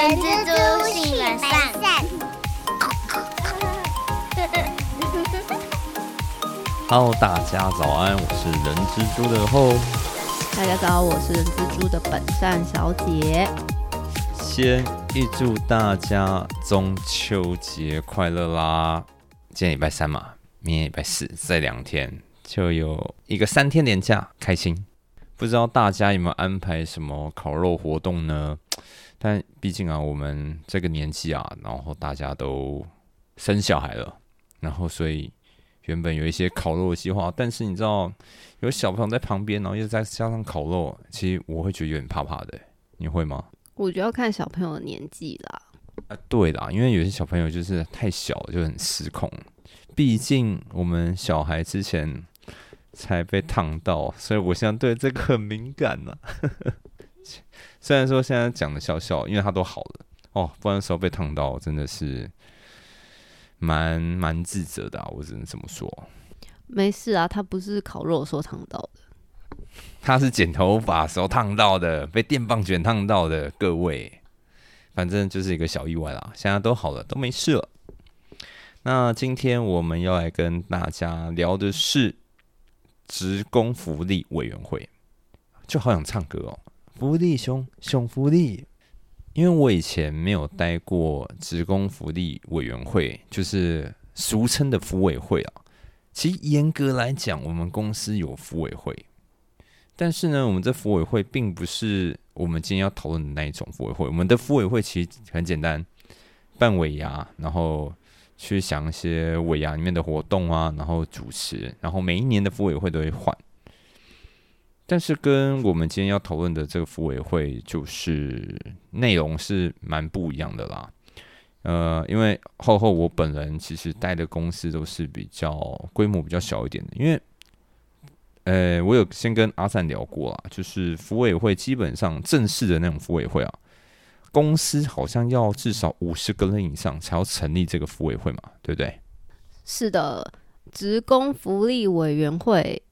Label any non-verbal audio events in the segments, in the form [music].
人蜘蛛性本善。Hello，大家早安，我是人蜘蛛的后。大家早，我是人蜘蛛的本善小姐。先预祝大家中秋节快乐啦！今天礼拜三嘛，明天礼拜四，这两天就有一个三天连假，开心。不知道大家有没有安排什么烤肉活动呢？但毕竟啊，我们这个年纪啊，然后大家都生小孩了，然后所以原本有一些烤肉的计划，但是你知道有小朋友在旁边，然后又再加上烤肉，其实我会觉得有点怕怕的。你会吗？我觉得要看小朋友的年纪啦。啊，对啦，因为有些小朋友就是太小就很失控，毕竟我们小孩之前才被烫到，所以我现在对这个很敏感呢、虽然说现在讲的笑笑，因为他都好了哦，不然那时候被烫到真的是蛮蛮自责的、啊，我只能这么说。没事啊，他不是烤肉的时候烫到的。他是剪头发的时候烫到的，被电棒卷烫到的，各位，反正就是一个小意外啦，现在都好了，都没事了。那今天我们要来跟大家聊的是职工福利委员会，就好想唱歌哦，福利熊熊福利。因为我以前没有待过职工福利委员会，就是俗称的福委会啊。其实严格来讲，我们公司有福委会。但是呢，我们这服委会并不是我们今天要讨论的那一种服委会。我们的服委会其实很简单，办尾牙，然后去想一些尾牙里面的活动啊，然后主持，然后每一年的服委会都会换。但是跟我们今天要讨论的这个服委会，就是内容是蛮不一样的啦。呃，因为厚厚我本人其实带的公司都是比较规模比较小一点的，因为。呃，我有先跟阿赞聊过啊，就是服委会基本上正式的那种服委会啊，公司好像要至少五十个人以上才要成立这个服委会嘛，对不对？是的，职工福利委员会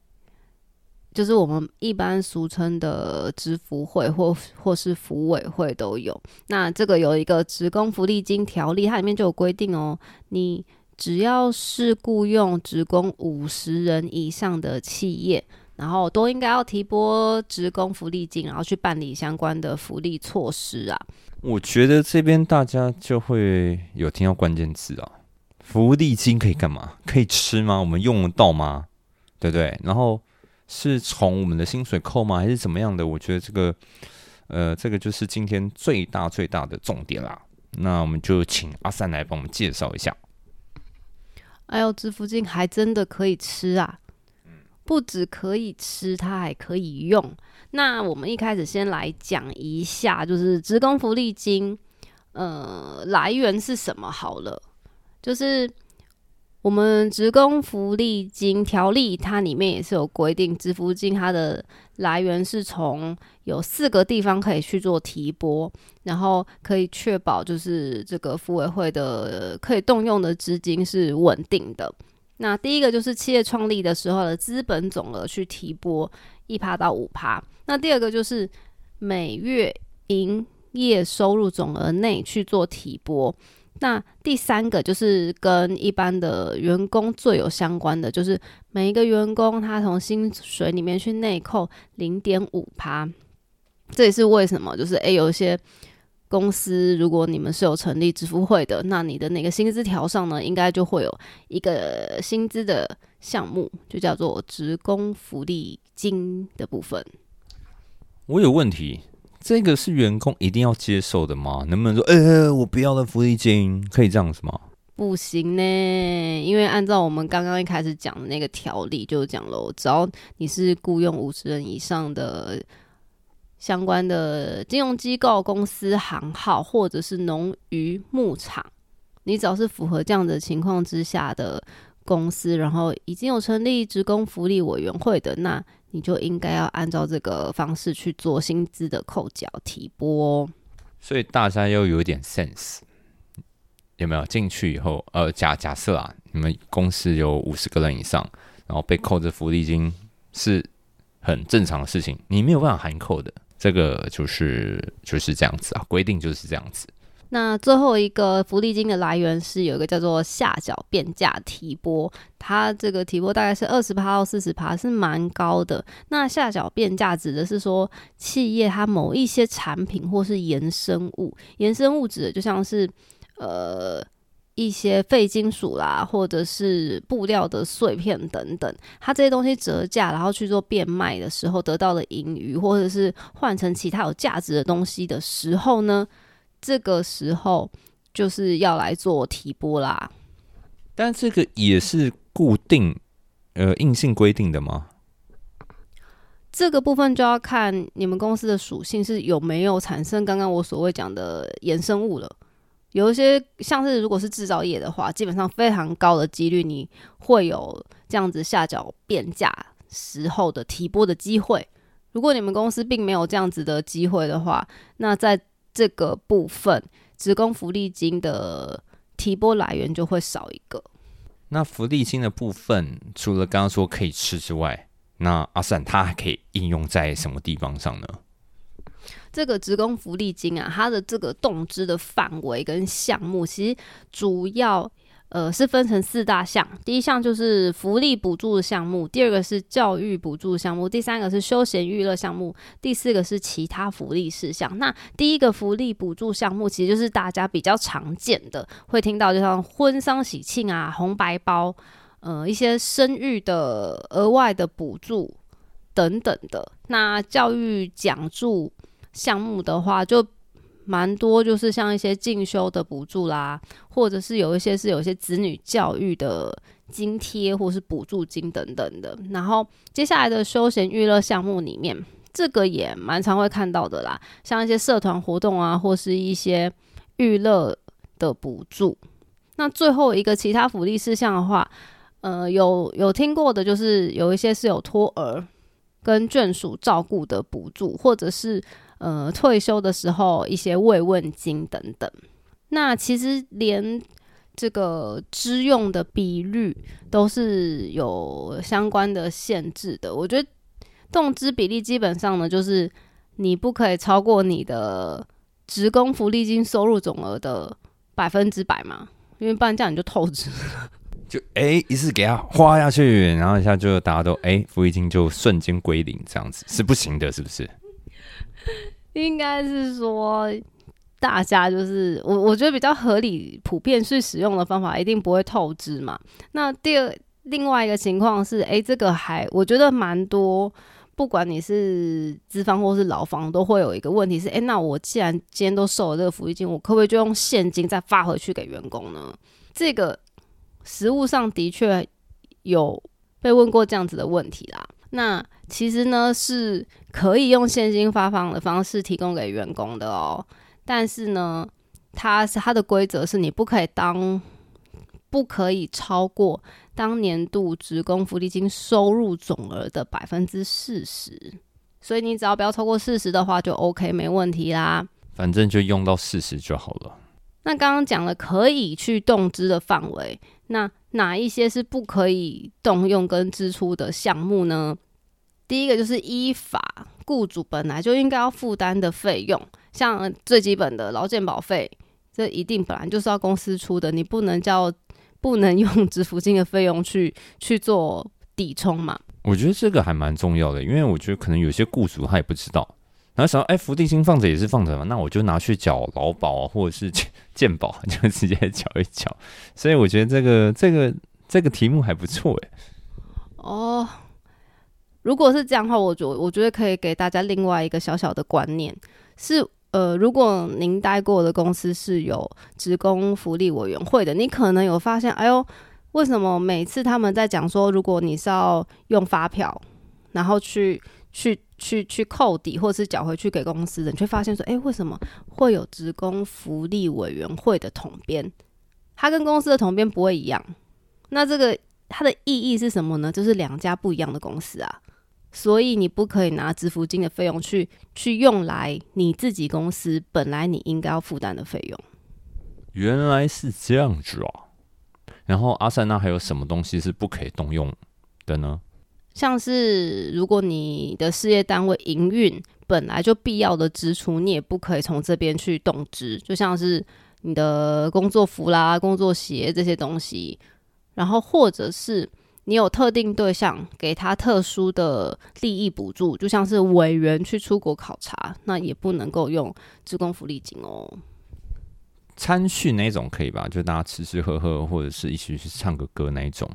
就是我们一般俗称的职服会或或是服委会都有。那这个有一个职工福利金条例，它里面就有规定哦，你。只要是雇佣职工五十人以上的企业，然后都应该要提拨职工福利金，然后去办理相关的福利措施啊。我觉得这边大家就会有听到关键字啊，福利金可以干嘛？可以吃吗？我们用得到吗？对不对？然后是从我们的薪水扣吗？还是怎么样的？我觉得这个，呃，这个就是今天最大最大的重点啦。那我们就请阿三来帮我们介绍一下。哎呦，支付金还真的可以吃啊！不止可以吃，它还可以用。那我们一开始先来讲一下，就是职工福利金，呃，来源是什么？好了，就是我们职工福利金条例，它里面也是有规定，支付金它的来源是从有四个地方可以去做提拨，然后可以确保就是这个服委会的可以动用的资金是稳定的。那第一个就是企业创立的时候的资本总额去提拨一趴到五趴，那第二个就是每月营业收入总额内去做提拨。那第三个就是跟一般的员工最有相关的，就是每一个员工他从薪水里面去内扣零点五趴。这也是为什么，就是诶，有一些公司，如果你们是有成立支付会的，那你的那个薪资条上呢，应该就会有一个薪资的项目，就叫做职工福利金的部分。我有问题，这个是员工一定要接受的吗？能不能说，呃，我不要的福利金，可以这样子吗？不行呢，因为按照我们刚刚一开始讲的那个条例，就讲了，只要你是雇佣五十人以上的相关的金融机构、公司、行号，或者是农渔牧场，你只要是符合这样的情况之下的公司，然后已经有成立职工福利委员会的，那你就应该要按照这个方式去做薪资的扣缴提拨哦。所以大家要有一点 sense，有没有？进去以后，呃，假假设啊，你们公司有五十个人以上，然后被扣着福利金是很正常的事情，你没有办法含扣的，这个就是就是这样子啊，规定就是这样子。那最后一个福利金的来源是有一个叫做下脚变价提拨，它这个提拨大概是二十趴到四十趴，是蛮高的。那下脚变价指的是说企业它某一些产品或是衍生物，衍生物指的就像是呃一些废金属啦，或者是布料的碎片等等，它这些东西折价，然后去做变卖的时候得到的盈余，或者是换成其他有价值的东西的时候呢？这个时候就是要来做提拨啦，但这个也是固定呃硬性规定的吗？这个部分就要看你们公司的属性是有没有产生刚刚我所谓讲的衍生物了。有一些像是如果是制造业的话，基本上非常高的几率你会有这样子下脚变价时候的提拨的机会。如果你们公司并没有这样子的机会的话，那在这个部分，职工福利金的提拨来源就会少一个。那福利金的部分，除了刚刚说可以吃之外，那阿善它还可以应用在什么地方上呢？这个职工福利金啊，它的这个动支的范围跟项目，其实主要。呃，是分成四大项，第一项就是福利补助项目，第二个是教育补助项目，第三个是休闲娱乐项目，第四个是其他福利事项。那第一个福利补助项目，其实就是大家比较常见的，会听到就像婚丧喜庆啊、红白包，呃，一些生育的额外的补助等等的。那教育奖助项目的话，就蛮多，就是像一些进修的补助啦，或者是有一些是有一些子女教育的津贴或是补助金等等的。然后接下来的休闲娱乐项目里面，这个也蛮常会看到的啦，像一些社团活动啊，或是一些娱乐的补助。那最后一个其他福利事项的话，呃，有有听过的就是有一些是有托儿跟眷属照顾的补助，或者是。呃，退休的时候一些慰问金等等，那其实连这个支用的比率都是有相关的限制的。我觉得动支比例基本上呢，就是你不可以超过你的职工福利金收入总额的百分之百嘛，因为不然这样你就透支。就哎，一次给他花下去，然后一下就大家都哎，福利金就瞬间归零，这样子是不行的，是不是？[laughs] 应该是说，大家就是我，我觉得比较合理、普遍去使用的方法，一定不会透支嘛。那第二，另外一个情况是，哎，这个还我觉得蛮多，不管你是资方或是劳方，都会有一个问题是，哎，那我既然今天都收了这个福利金，我可不可以就用现金再发回去给员工呢？这个实物上的确有被问过这样子的问题啦。那其实呢，是可以用现金发放的方式提供给员工的哦。但是呢，它是它的规则是你不可以当不可以超过当年度职工福利金收入总额的百分之四十。所以你只要不要超过四十的话，就 OK，没问题啦。反正就用到四十就好了。那刚刚讲了可以去动支的范围，那哪一些是不可以动用跟支出的项目呢？第一个就是依法，雇主本来就应该要负担的费用，像最基本的劳健保费，这一定本来就是要公司出的，你不能叫不能用支付金的费用去 [laughs] 去做抵充嘛？我觉得这个还蛮重要的，因为我觉得可能有些雇主他也不知道，然后想到，哎，福利金放着也是放着嘛，那我就拿去缴劳保啊或者是 [laughs] 鉴宝，[laughs] 就直接瞧一瞧。所以我觉得这个这个这个题目还不错，哎。哦。如果是这样的话，我觉我觉得可以给大家另外一个小小的观念，是呃，如果您待过的公司是有职工福利委员会的，你可能有发现，哎呦，为什么每次他们在讲说，如果你是要用发票，然后去去去去扣抵或是缴回去给公司的，你却发现说，哎，为什么会有职工福利委员会的统编？它跟公司的统编不会一样，那这个它的意义是什么呢？就是两家不一样的公司啊。所以你不可以拿支付金的费用去去用来你自己公司本来你应该要负担的费用。原来是这样子啊！然后阿塞纳还有什么东西是不可以动用的呢？像是如果你的事业单位营运本来就必要的支出，你也不可以从这边去动支，就像是你的工作服啦、工作鞋这些东西，然后或者是。你有特定对象给他特殊的利益补助，就像是委员去出国考察，那也不能够用职工福利金哦。参训那种可以吧？就大家吃吃喝喝，或者是一起去唱个歌那一种。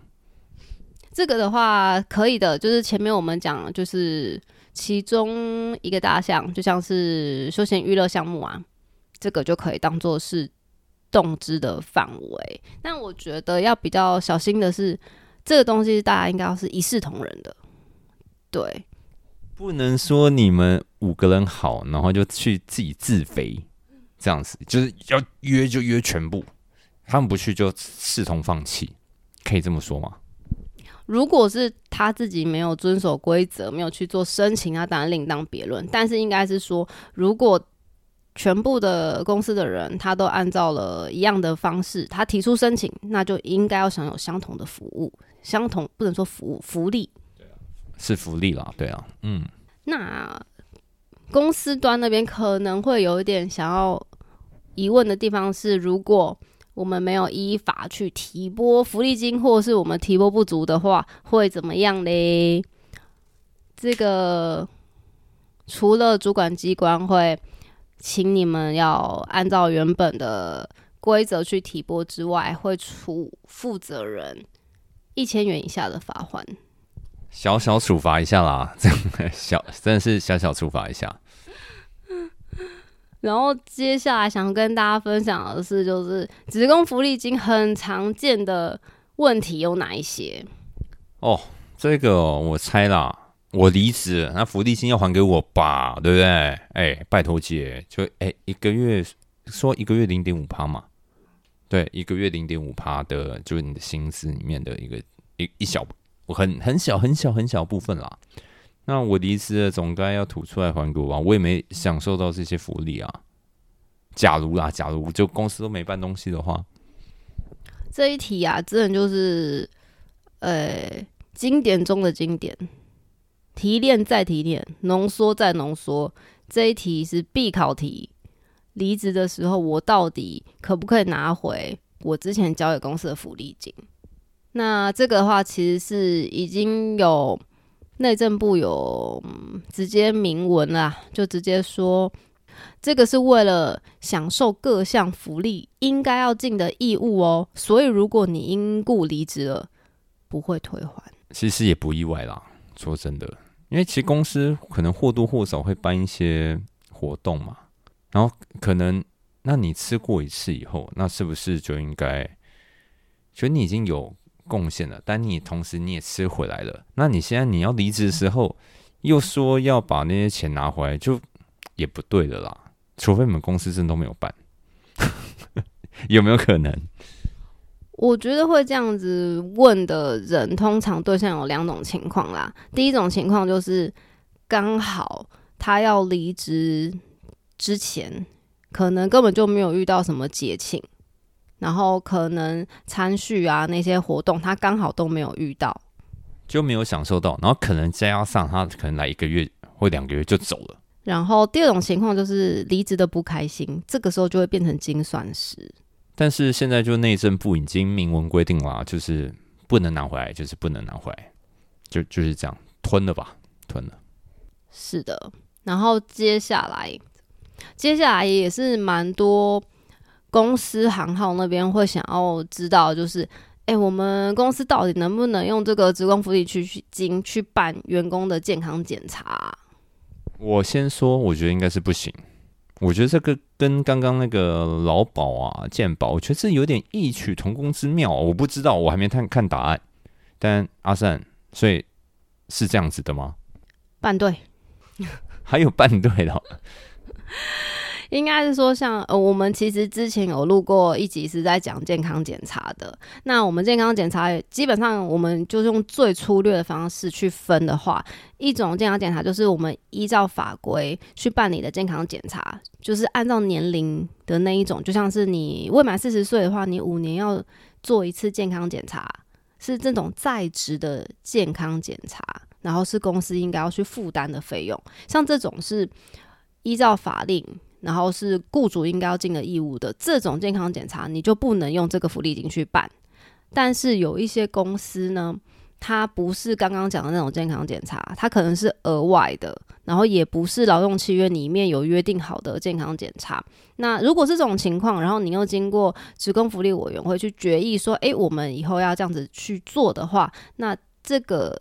这个的话可以的，就是前面我们讲，就是其中一个大项，就像是休闲娱乐项目啊，这个就可以当做是动资的范围。但我觉得要比较小心的是。这个东西大家应该要是一视同仁的，对，不能说你们五个人好，然后就去自己自肥，这样子就是要约就约全部，他们不去就视同放弃，可以这么说吗？如果是他自己没有遵守规则，没有去做申请，那当然另当别论。但是应该是说，如果全部的公司的人他都按照了一样的方式，他提出申请，那就应该要享有相同的服务。相同不能说服务福利，是福利啦，对啊，嗯。那公司端那边可能会有一点想要疑问的地方是，如果我们没有依法去提拨福利金，或是我们提拨不足的话，会怎么样嘞？这个除了主管机关会请你们要按照原本的规则去提拨之外，会处负责人。一千元以下的罚款，小小处罚一下啦，这样小真的是小小处罚一下。然后接下来想跟大家分享的是，就是职工福利金很常见的问题有哪一些？哦，这个我猜啦，我离职，那福利金要还给我吧，对不对？哎，拜托姐，就哎一个月说一个月零点五趴嘛。对，一个月零点五趴的，就是你的薪资里面的一个一一小，很很小很小很小部分啦。那我离职了，总该要吐出来还给我吧？我也没享受到这些福利啊。假如啦，假如就公司都没办东西的话，这一题啊，真的就是呃经典中的经典，提炼再提炼，浓缩再浓缩，这一题是必考题。离职的时候，我到底可不可以拿回我之前交给公司的福利金？那这个的话，其实是已经有内政部有直接明文啦，就直接说，这个是为了享受各项福利应该要尽的义务哦。所以，如果你因故离职了，不会退还。其实也不意外啦，说真的，因为其实公司可能或多或少会办一些活动嘛。然后可能，那你吃过一次以后，那是不是就应该，觉得你已经有贡献了？但你同时你也吃回来了，那你现在你要离职的时候，又说要把那些钱拿回来，就也不对的啦。除非你们公司真都没有办，[laughs] 有没有可能？我觉得会这样子问的人，通常对象有两种情况啦。第一种情况就是刚好他要离职。之前可能根本就没有遇到什么节庆，然后可能参叙啊那些活动，他刚好都没有遇到，就没有享受到。然后可能加上他可能来一个月或两个月就走了。然后第二种情况就是离职的不开心，这个时候就会变成精算师。但是现在就内政部已经明文规定了，就是不能拿回来，就是不能拿回来，就就是这样吞了吧，吞了。是的，然后接下来。接下来也是蛮多公司行号那边会想要知道，就是，哎，我们公司到底能不能用这个职工福利去金去办员工的健康检查？我先说，我觉得应该是不行。我觉得这个跟刚刚那个劳保啊、健保，我觉得这有点异曲同工之妙。我不知道，我还没看看答案。但阿善，所以是这样子的吗？[laughs] 半对，[laughs] 还有半对的。应该是说，像呃，我们其实之前有录过一集是在讲健康检查的。那我们健康检查基本上，我们就用最粗略的方式去分的话，一种健康检查就是我们依照法规去办理的健康检查，就是按照年龄的那一种，就像是你未满四十岁的话，你五年要做一次健康检查，是这种在职的健康检查。然后是公司应该要去负担的费用。像这种是依照法令，然后是雇主应该要尽的义务的这种健康检查，你就不能用这个福利金去办。但是有一些公司呢。它不是刚刚讲的那种健康检查，它可能是额外的，然后也不是劳动契约里面有约定好的健康检查。那如果是这种情况，然后你又经过职工福利委员会去决议说，诶，我们以后要这样子去做的话，那这个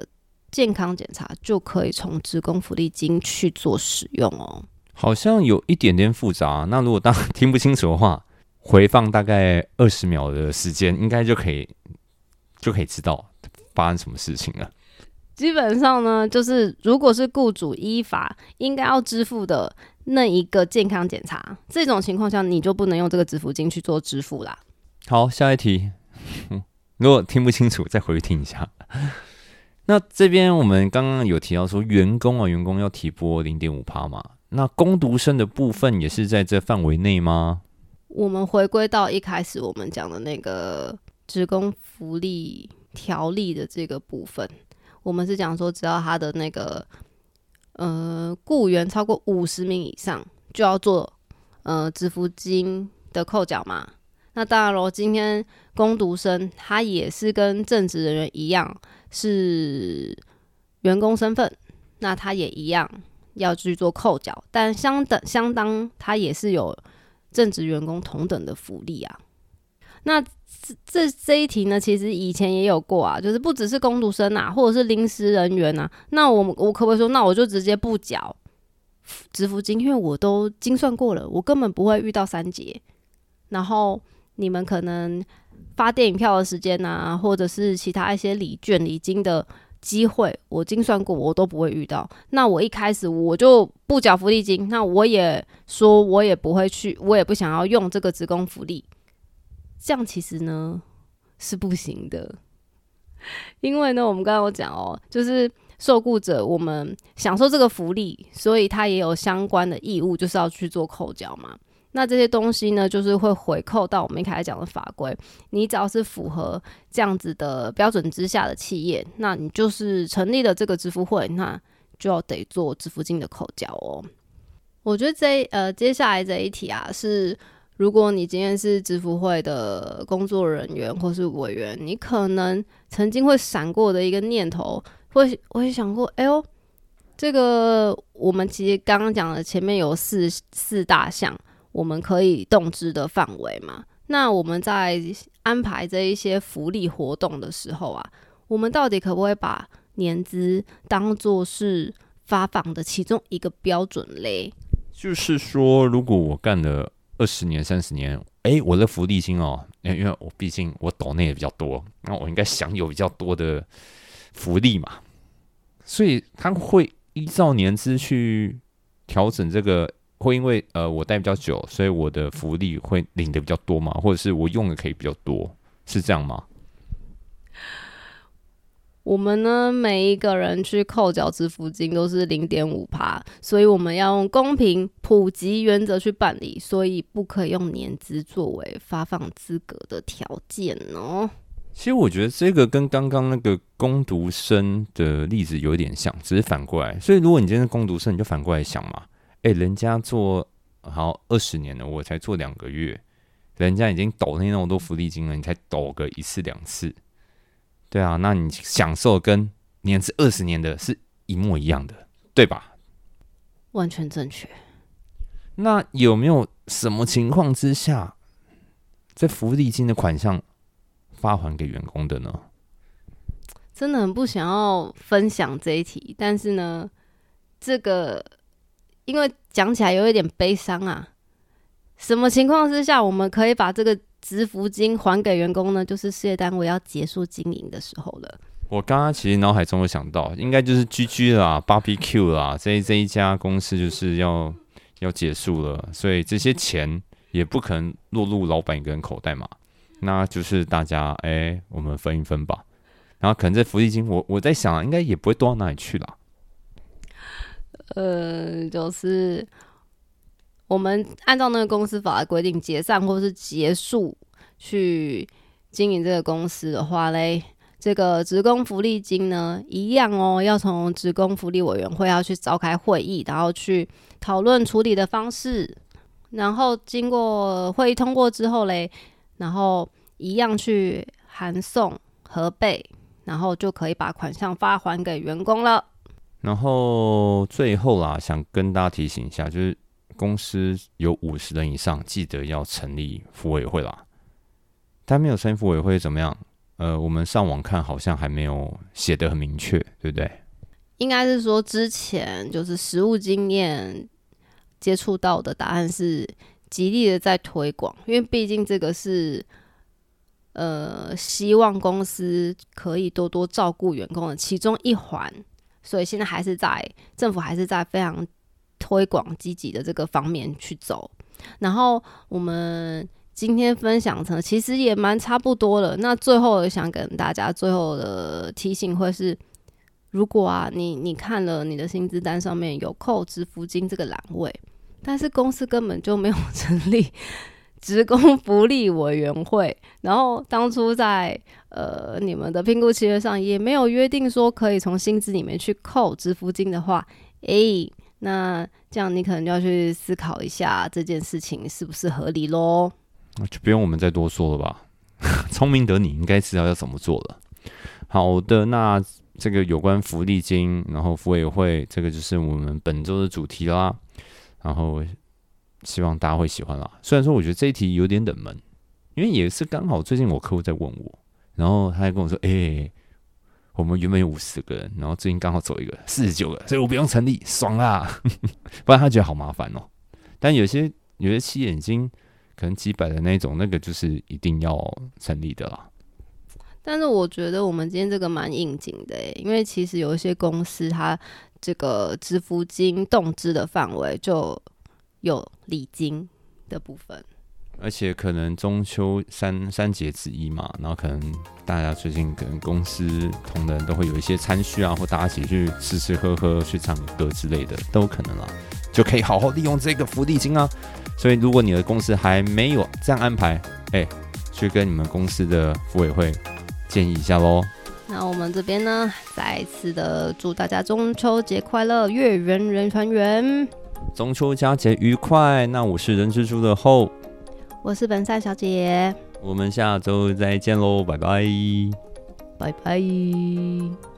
健康检查就可以从职工福利金去做使用哦。好像有一点点复杂。那如果当听不清楚的话，回放大概二十秒的时间，应该就可以就可以知道。发生什么事情了？基本上呢，就是如果是雇主依法应该要支付的那一个健康检查，这种情况下你就不能用这个支付金去做支付啦。好，下一题。[laughs] 如果听不清楚，再回去听一下。[laughs] 那这边我们刚刚有提到说，员工啊，员工要提拨零点五趴嘛？那工读生的部分也是在这范围内吗？我们回归到一开始我们讲的那个职工福利。条例的这个部分，我们是讲说，只要他的那个呃雇员超过五十名以上，就要做呃支付金的扣缴嘛。那当然咯，今天工读生他也是跟正职人员一样是员工身份，那他也一样要去做扣缴，但相等相当，他也是有正职员工同等的福利啊。那这这这一题呢，其实以前也有过啊，就是不只是工读生啊，或者是临时人员啊。那我我可不可以说，那我就直接不缴支付金，因为我都精算过了，我根本不会遇到三节。然后你们可能发电影票的时间啊，或者是其他一些礼券礼金的机会，我精算过，我都不会遇到。那我一开始我就不缴福利金，那我也说我也不会去，我也不想要用这个职工福利。这样其实呢是不行的，因为呢，我们刚刚有讲哦，就是受雇者我们享受这个福利，所以他也有相关的义务，就是要去做扣缴嘛。那这些东西呢，就是会回扣到我们一开始讲的法规。你只要是符合这样子的标准之下的企业，那你就是成立了这个支付会，那就要得做支付金的扣缴哦。我觉得这呃接下来这一题啊是。如果你今天是支付会的工作人员或是委员，你可能曾经会闪过的一个念头，会会想过，哎呦，这个我们其实刚刚讲的前面有四四大项，我们可以动支的范围嘛。那我们在安排这一些福利活动的时候啊，我们到底可不可以把年资当做是发放的其中一个标准嘞？就是说，如果我干了。二十年、三十年，哎，我的福利金哦，因为我毕竟我抖内也比较多，那我应该享有比较多的福利嘛，所以他会依照年资去调整这个，会因为呃我待比较久，所以我的福利会领的比较多嘛，或者是我用的可以比较多，是这样吗？我们呢，每一个人去扣缴支付金都是零点五趴，所以我们要用公平普及原则去办理，所以不可以用年资作为发放资格的条件哦。其实我觉得这个跟刚刚那个攻读生的例子有点像，只是反过来。所以如果你今天是攻读生，你就反过来想嘛，诶，人家做好二十年了，我才做两个月，人家已经抖那么多福利金了，你才抖个一次两次。对啊，那你享受跟年资二十年的是一模一样的，对吧？完全正确。那有没有什么情况之下，在福利金的款项发还给员工的呢？真的很不想要分享这一题，但是呢，这个因为讲起来有一点悲伤啊。什么情况之下，我们可以把这个？支付金还给员工呢，就是事业单位要结束经营的时候了。我刚刚其实脑海中有想到，应该就是 GG 啦、BBQ 啦，这这一家公司就是要要结束了，所以这些钱也不可能落入老板一个人口袋嘛。那就是大家哎，我们分一分吧。然后可能这福利金，我我在想，应该也不会多到哪里去了。呃，就是。我们按照那个公司法的规定解散或是结束去经营这个公司的话嘞，这个职工福利金呢，一样哦，要从职工福利委员会要去召开会议，然后去讨论处理的方式，然后经过会议通过之后嘞，然后一样去函送核备，然后就可以把款项发还给员工了。然后最后啦，想跟大家提醒一下，就是公司有五十人以上，记得要成立服委会啦。但没有成立服委会怎么样？呃，我们上网看好像还没有写的很明确，对不对？应该是说之前就是实务经验接触到的答案是极力的在推广，因为毕竟这个是呃希望公司可以多多照顾员工的其中一环，所以现在还是在政府还是在非常推广积极的这个方面去走。然后我们。今天分享成其实也蛮差不多了。那最后想跟大家最后的提醒会是：如果啊，你你看了你的薪资单上面有扣支付金这个栏位，但是公司根本就没有 [laughs] 成立职工福利委员会，[laughs] 然后当初在呃你们的评估契约上也没有约定说可以从薪资里面去扣支付金的话，诶，那这样你可能就要去思考一下这件事情是不是合理喽。就不用我们再多说了吧。[laughs] 聪明的你应该知道要怎么做了。好的，那这个有关福利金，然后福委会，这个就是我们本周的主题啦。然后希望大家会喜欢啦。虽然说我觉得这一题有点冷门，因为也是刚好最近我客户在问我，然后他还跟我说：“哎，我们原本有五十个人，然后最近刚好走一个四十九个，所以我不用成立，爽啦！[laughs] 不然他觉得好麻烦哦。但有些有些企业已经。可能几百的那种，那个就是一定要成立的啦。但是我觉得我们今天这个蛮应景的，因为其实有一些公司，它这个支付金动支的范围就有礼金的部分。而且可能中秋三三节之一嘛，然后可能大家最近可能公司同仁都会有一些餐叙啊，或大家一起去吃吃喝喝、去唱歌之类的，都有可能啦，就可以好好利用这个福利金啊。所以，如果你的公司还没有这样安排，哎，去跟你们公司的妇委会建议一下喽。那我们这边呢，再次的祝大家中秋节快乐，月圆人团圆，中秋佳节愉快。那我是人之初的后，我是本赛小姐，我们下周再见喽，拜拜，拜拜。